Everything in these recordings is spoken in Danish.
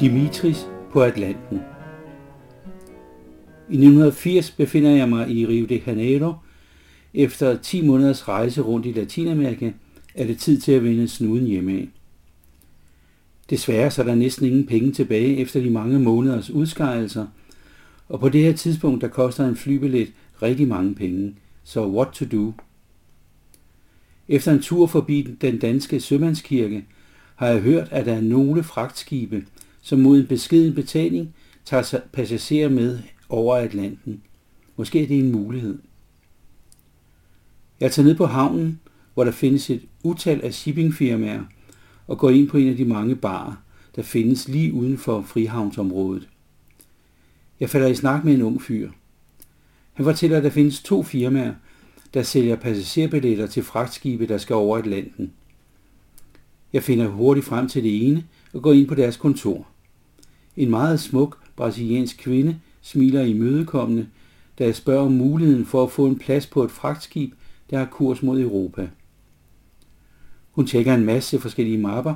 Dimitris på Atlanten. I 1980 befinder jeg mig i Rio de Janeiro. Efter 10 måneders rejse rundt i Latinamerika er det tid til at vende snuden hjemme. Desværre så er der næsten ingen penge tilbage efter de mange måneders udskejelser, og på det her tidspunkt der koster en flybillet rigtig mange penge, så what to do? Efter en tur forbi den danske sømandskirke har jeg hørt, at der er nogle fragtskibe, som mod en beskeden betaling tager passagerer med over Atlanten. Måske er det en mulighed. Jeg tager ned på havnen, hvor der findes et utal af shippingfirmaer, og går ind på en af de mange barer, der findes lige uden for frihavnsområdet. Jeg falder i snak med en ung fyr. Han fortæller, at der findes to firmaer, der sælger passagerbilletter til fragtskibe, der skal over Atlanten. Jeg finder hurtigt frem til det ene og går ind på deres kontor. En meget smuk brasiliansk kvinde smiler imødekommende, da jeg spørger om muligheden for at få en plads på et fragtskib, der har kurs mod Europa. Hun tjekker en masse forskellige mapper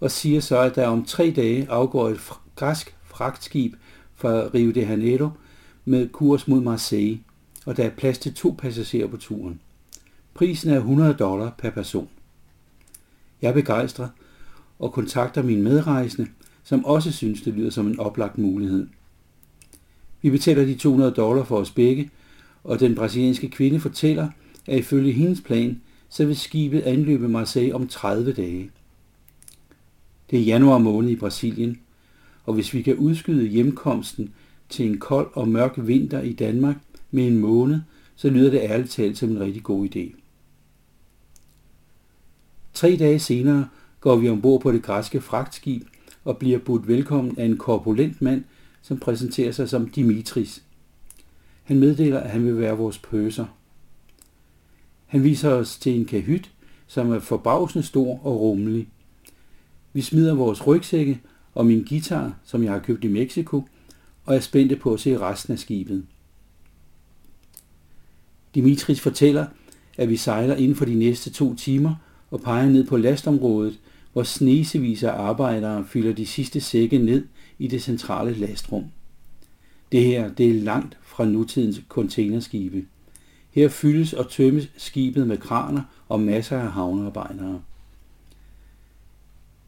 og siger så, at der om tre dage afgår et græsk fragtskib fra Rio de Janeiro med kurs mod Marseille, og der er plads til to passagerer på turen. Prisen er 100 dollar per person. Jeg er begejstret og kontakter min medrejsende, som også synes, det lyder som en oplagt mulighed. Vi betaler de 200 dollar for os begge, og den brasilianske kvinde fortæller, at ifølge hendes plan, så vil skibet anløbe Marseille om 30 dage. Det er januar måned i Brasilien, og hvis vi kan udskyde hjemkomsten til en kold og mørk vinter i Danmark med en måned, så lyder det ærligt talt som en rigtig god idé. Tre dage senere går vi ombord på det græske fragtskib og bliver budt velkommen af en korpulent mand, som præsenterer sig som Dimitris. Han meddeler, at han vil være vores pøser. Han viser os til en kahyt, som er forbavsende stor og rummelig. Vi smider vores rygsække og min guitar, som jeg har købt i Mexico, og er spændte på at se resten af skibet. Dimitris fortæller, at vi sejler inden for de næste to timer og peger ned på lastområdet, hvor snesevis af arbejdere fylder de sidste sække ned i det centrale lastrum. Det her det er langt fra nutidens containerskibe. Her fyldes og tømmes skibet med kraner og masser af havnearbejdere.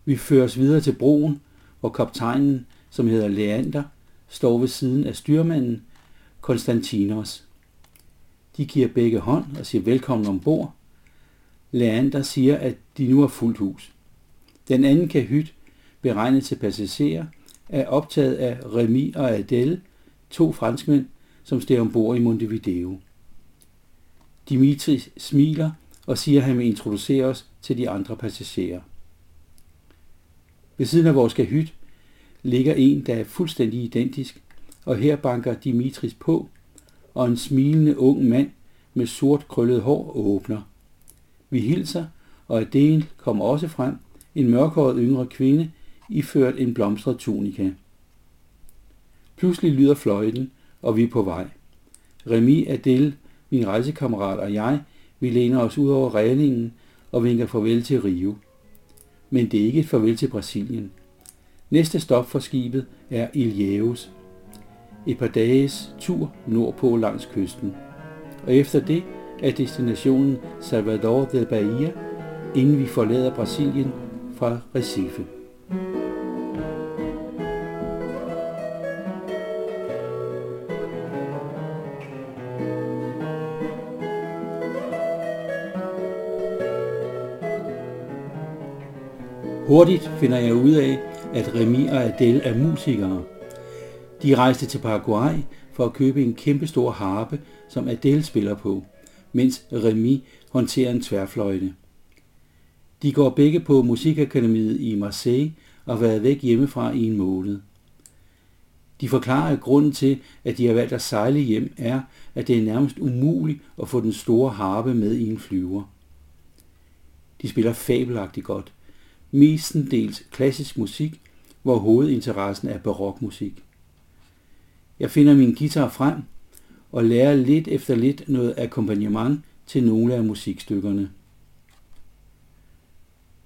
Vi føres videre til broen, hvor kaptajnen, som hedder Leander, står ved siden af styrmanden Konstantinos. De giver begge hånd og siger velkommen ombord. Leander siger, at de nu har fuldt hus. Den anden kahyt, beregnet til passagerer, er optaget af Remy og Adele, to franskmænd, som står ombord i Montevideo. Dimitri smiler og siger, at han vil introducere os til de andre passagerer. Ved siden af vores kahyt ligger en, der er fuldstændig identisk, og her banker Dimitris på, og en smilende ung mand med sort krøllet hår åbner. Vi hilser, og Adele kommer også frem en mørkhåret yngre kvinde, iført en blomstret tunika. Pludselig lyder fløjten, og vi er på vej. Remy, Adele, min rejsekammerat og jeg, vi læner os ud over reglingen og vinker farvel til Rio. Men det er ikke et farvel til Brasilien. Næste stop for skibet er Ilhéus. Et par dages tur nordpå langs kysten. Og efter det er destinationen Salvador de Bahia, inden vi forlader Brasilien fra Recife. Hurtigt finder jeg ud af, at Remy og Adele er musikere. De rejste til Paraguay for at købe en kæmpestor harpe, som Adele spiller på, mens Remy håndterer en tværfløjte. De går begge på Musikakademiet i Marseille og har været væk hjemmefra i en måned. De forklarer, at grunden til, at de har valgt at sejle hjem, er, at det er nærmest umuligt at få den store harpe med i en flyver. De spiller fabelagtigt godt. Mestendels klassisk musik, hvor hovedinteressen er barokmusik. Jeg finder min guitar frem og lærer lidt efter lidt noget akkompagnement til nogle af musikstykkerne.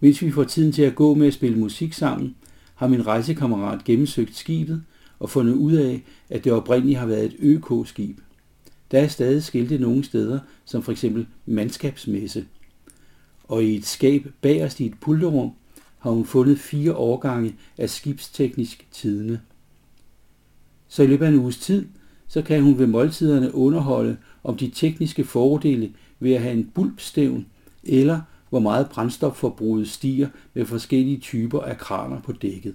Mens vi får tiden til at gå med at spille musik sammen, har min rejsekammerat gennemsøgt skibet og fundet ud af, at det oprindeligt har været et ØK-skib. Der er stadig skilte nogle steder, som for eksempel mandskabsmesse. Og i et skab bagerst i et pulterum har hun fundet fire årgange af skibsteknisk tidene. Så i løbet af en uges tid, så kan hun ved måltiderne underholde om de tekniske fordele ved at have en bulbstævn, eller hvor meget brændstofforbruget stiger med forskellige typer af kraner på dækket.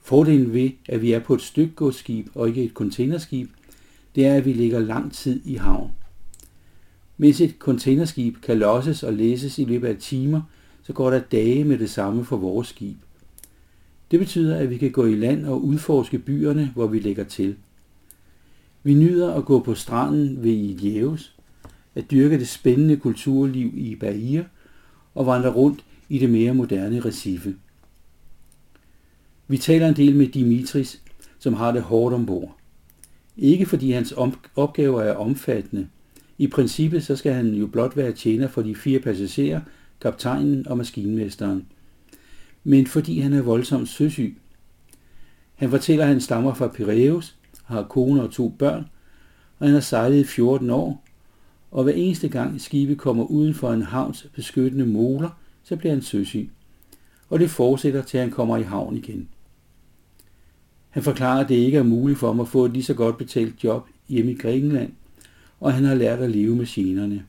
Fordelen ved, at vi er på et stykgodsskib og ikke et containerskib, det er, at vi ligger lang tid i havn. Mens et containerskib kan losses og læses i løbet af timer, så går der dage med det samme for vores skib. Det betyder, at vi kan gå i land og udforske byerne, hvor vi lægger til. Vi nyder at gå på stranden ved Iljeus, at dyrke det spændende kulturliv i Bahia og vandre rundt i det mere moderne Recife. Vi taler en del med Dimitris, som har det hårdt ombord. Ikke fordi hans opgaver er omfattende. I princippet så skal han jo blot være tjener for de fire passagerer, kaptajnen og maskinmesteren. Men fordi han er voldsomt søsyg. Han fortæller, at han stammer fra Piraeus, har kone og to børn, og han har sejlet i 14 år, og hver eneste gang skibet kommer uden for en havns beskyttende moler, så bliver han søsyg. Og det fortsætter til han kommer i havn igen. Han forklarer, at det ikke er muligt for ham at få et lige så godt betalt job hjemme i Grækenland, og han har lært at leve med generne.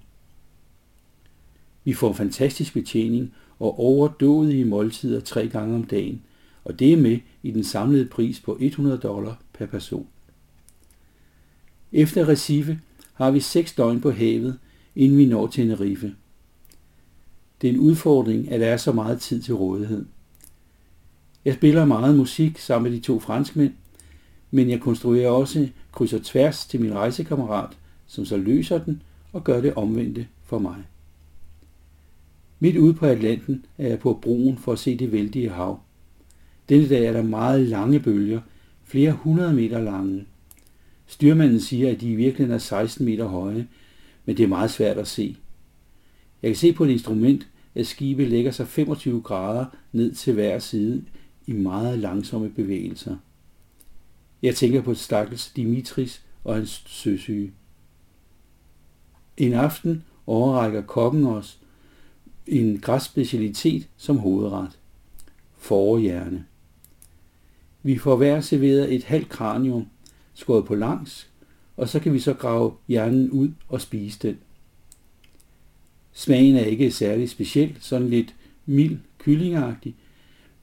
Vi får fantastisk betjening og overdådige måltider tre gange om dagen, og det er med i den samlede pris på 100 dollar per person. Efter Recife har vi seks døgn på havet, inden vi når Tenerife. Det er en udfordring, at der er så meget tid til rådighed. Jeg spiller meget musik sammen med de to franskmænd, men jeg konstruerer også kryds og tværs til min rejsekammerat, som så løser den og gør det omvendte for mig. Midt ude på Atlanten er jeg på broen for at se det vældige hav. Denne dag er der meget lange bølger, flere hundrede meter lange. Styrmanden siger, at de i virkeligheden er 16 meter høje, men det er meget svært at se. Jeg kan se på et instrument, at skibet lægger sig 25 grader ned til hver side i meget langsomme bevægelser. Jeg tænker på stakkels Dimitris og hans søsyge. En aften overrækker kokken os en græsspecialitet som hovedret. Forhjerne. Vi får hver serveret et halvt kranium, skåret på langs, og så kan vi så grave hjernen ud og spise den. Smagen er ikke særlig speciel, sådan lidt mild kyllingagtig,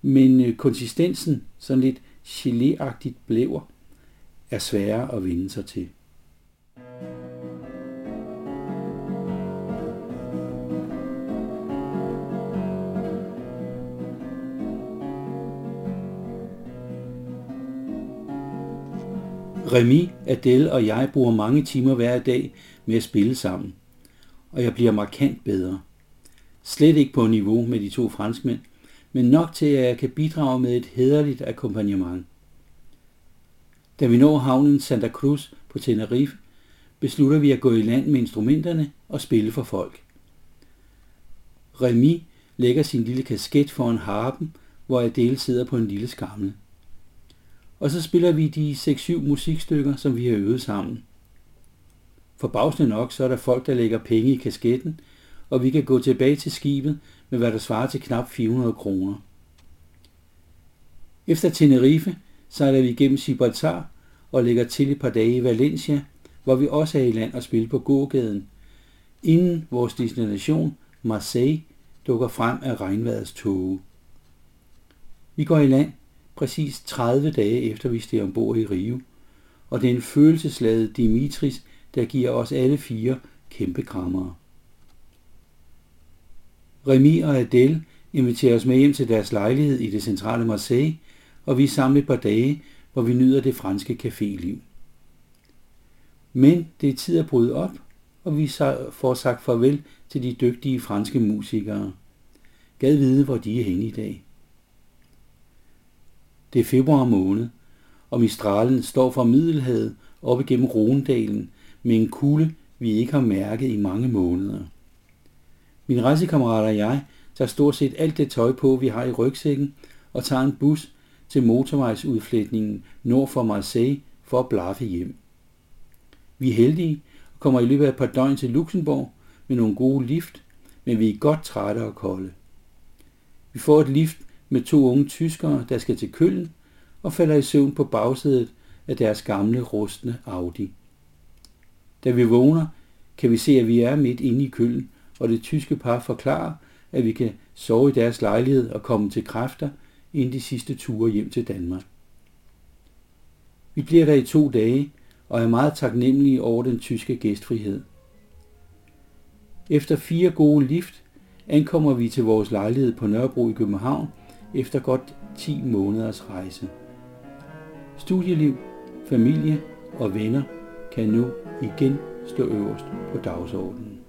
men øh, konsistensen, sådan lidt geléagtigt blæver, er sværere at vinde sig til. Remy, Adele og jeg bruger mange timer hver dag med at spille sammen, og jeg bliver markant bedre. Slet ikke på niveau med de to franskmænd, men nok til, at jeg kan bidrage med et hederligt akkompagnement. Da vi når havnen Santa Cruz på Tenerife, beslutter vi at gå i land med instrumenterne og spille for folk. Remy lægger sin lille kasket foran harpen, hvor Adele sidder på en lille skammel. Og så spiller vi de 6-7 musikstykker, som vi har øvet sammen. Forbavsende nok, så er der folk, der lægger penge i kasketten, og vi kan gå tilbage til skibet med hvad der svarer til knap 400 kroner. Efter Tenerife sejler vi igennem Gibraltar og lægger til et par dage i Valencia, hvor vi også er i land og spiller på gågaden, inden vores destination, Marseille, dukker frem af regnvejrets tåge. Vi går i land præcis 30 dage efter vi steg ombord i Rio, og den følelsesladet Dimitris, der giver os alle fire kæmpe krammere. Remy og Adele inviterer os med hjem til deres lejlighed i det centrale Marseille, og vi er sammen et par dage, hvor vi nyder det franske caféliv. Men det er tid at bryde op, og vi får sagt farvel til de dygtige franske musikere. Gad vide, hvor de er henne i dag. Det er februar måned, og Mistralen står fra Middelhavet op igennem Rondalen med en kulde, vi ikke har mærket i mange måneder. Min rejsekammerat og jeg tager stort set alt det tøj på, vi har i rygsækken, og tager en bus til motorvejsudflætningen nord for Marseille for at blaffe hjem. Vi er heldige og kommer i løbet af et par døgn til Luxembourg med nogle gode lift, men vi er godt trætte og kolde. Vi får et lift med to unge tyskere, der skal til Køln og falder i søvn på bagsædet af deres gamle rustne Audi. Da vi vågner, kan vi se, at vi er midt inde i Køln, og det tyske par forklarer, at vi kan sove i deres lejlighed og komme til kræfter, inden de sidste ture hjem til Danmark. Vi bliver der i to dage og er meget taknemmelige over den tyske gæstfrihed. Efter fire gode lift ankommer vi til vores lejlighed på Nørrebro i København efter godt 10 måneders rejse. Studieliv, familie og venner kan nu igen stå øverst på dagsordenen.